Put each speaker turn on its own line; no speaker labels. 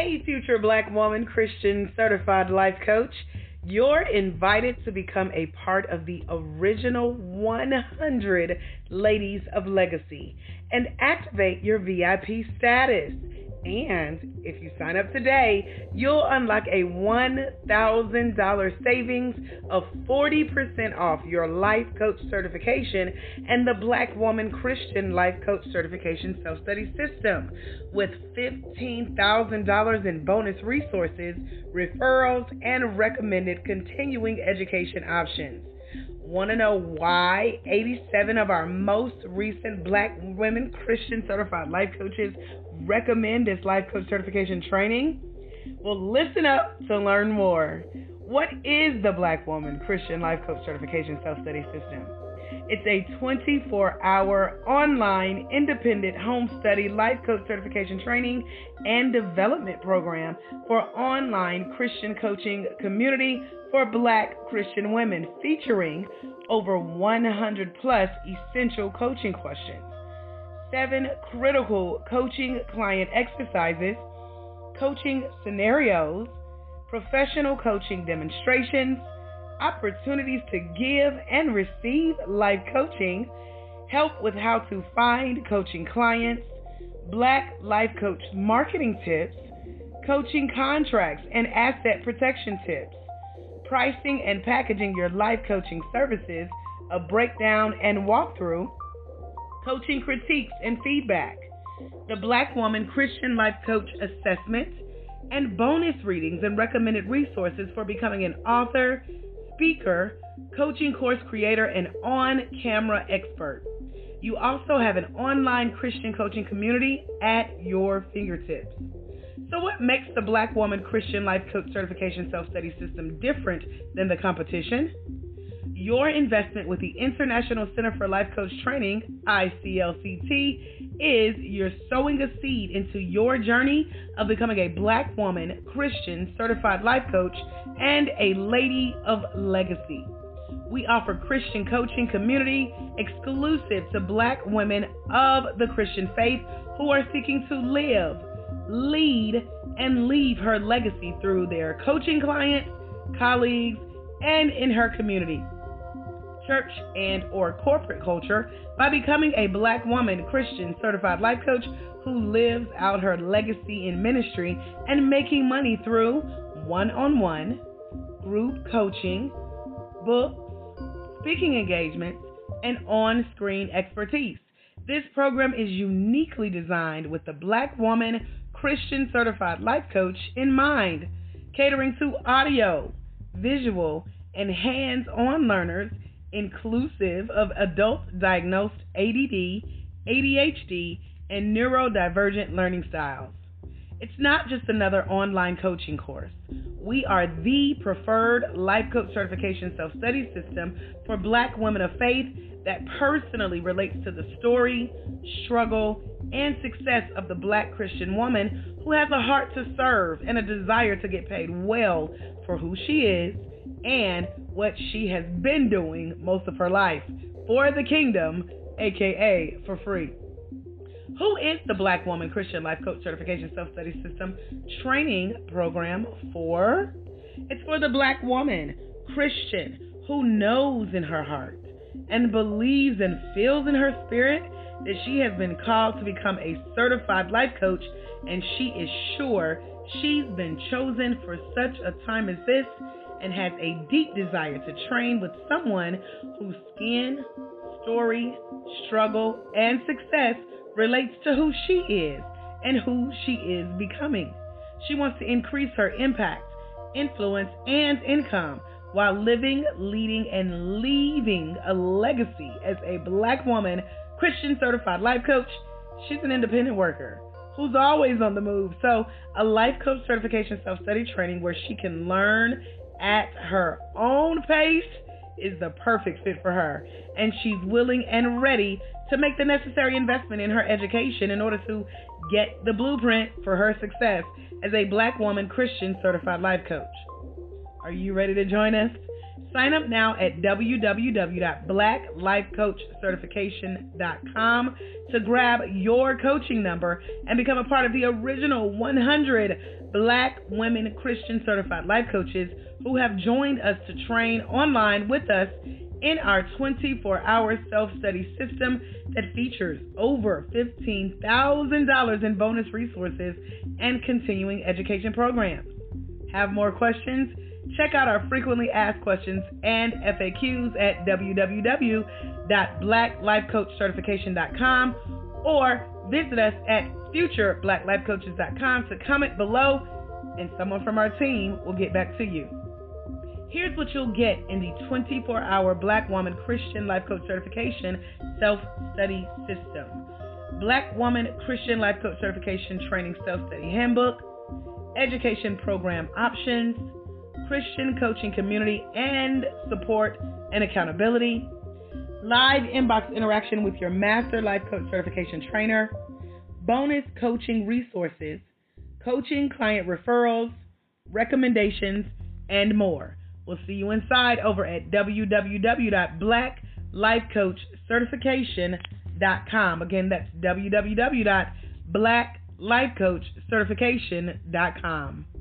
Hey, future black woman, Christian certified life coach. You're invited to become a part of the original 100 Ladies of Legacy and activate your VIP status. And if you sign up today, you'll unlock a $1,000 savings of 40% off your life coach certification and the Black Woman Christian Life Coach Certification Self Study System with $15,000 in bonus resources, referrals, and recommended continuing education options. Want to know why 87 of our most recent black women Christian certified life coaches recommend this life coach certification training? Well, listen up to learn more. What is the Black Woman Christian Life Coach Certification Self Study System? It's a 24 hour online independent home study life coach certification training and development program for online Christian coaching community for black Christian women featuring over 100 plus essential coaching questions, seven critical coaching client exercises, coaching scenarios, professional coaching demonstrations, opportunities to give and receive life coaching, help with how to find coaching clients, black life coach marketing tips, coaching contracts and asset protection tips, pricing and packaging your life coaching services, a breakdown and walkthrough, coaching critiques and feedback, the Black Woman Christian Life Coach Assessment, and bonus readings and recommended resources for becoming an author, speaker, coaching course creator, and on camera expert. You also have an online Christian coaching community at your fingertips. So, what makes the Black Woman Christian Life Coach Certification Self Study System different than the competition? Your investment with the International Center for Life Coach Training, ICLCT, is you're sowing a seed into your journey of becoming a Black woman Christian certified life coach and a lady of legacy. We offer Christian coaching community exclusive to Black women of the Christian faith who are seeking to live lead, and leave her legacy through their coaching clients, colleagues, and in her community church and or corporate culture by becoming a black woman christian certified life coach who lives out her legacy in ministry and making money through one-on-one group coaching books speaking engagements and on-screen expertise. This program is uniquely designed with the black woman Christian certified life coach in mind, catering to audio, visual, and hands on learners, inclusive of adult diagnosed ADD, ADHD, and neurodivergent learning styles. It's not just another online coaching course. We are the preferred life coach certification self study system for black women of faith that personally relates to the story, struggle, and success of the black Christian woman who has a heart to serve and a desire to get paid well for who she is and what she has been doing most of her life for the kingdom, aka for free. Who is the Black Woman Christian Life Coach Certification Self Study System training program for? It's for the Black woman, Christian, who knows in her heart and believes and feels in her spirit that she has been called to become a certified life coach, and she is sure she's been chosen for such a time as this and has a deep desire to train with someone whose skin, story, struggle, and success relates to who she is and who she is becoming. She wants to increase her impact, influence, and income while living, leading, and leaving a legacy as a black woman, Christian certified life coach. She's an independent worker who's always on the move. So, a life coach certification self study training where she can learn at her own pace is the perfect fit for her. And she's willing and ready to make the necessary investment in her education in order to get the blueprint for her success as a black woman Christian certified life coach. Are you ready to join us? Sign up now at www.blacklifecoachcertification.com to grab your coaching number and become a part of the original 100 Black women Christian certified life coaches who have joined us to train online with us in our 24 hour self study system that features over $15,000 in bonus resources and continuing education programs. Have more questions? Check out our frequently asked questions and FAQs at www.blacklifecoachcertification.com or visit us at futurebblacklifecoaches.com to comment below and someone from our team will get back to you. Here's what you'll get in the 24 hour Black Woman Christian Life Coach Certification Self Study System Black Woman Christian Life Coach Certification Training Self Study Handbook, Education Program Options, Christian Coaching Community and Support and Accountability, live inbox interaction with your Master Life Coach Certification Trainer, bonus coaching resources, coaching client referrals, recommendations, and more. We'll see you inside over at www.blacklifecoachcertification.com. Again, that's www.blacklifecoachcertification.com.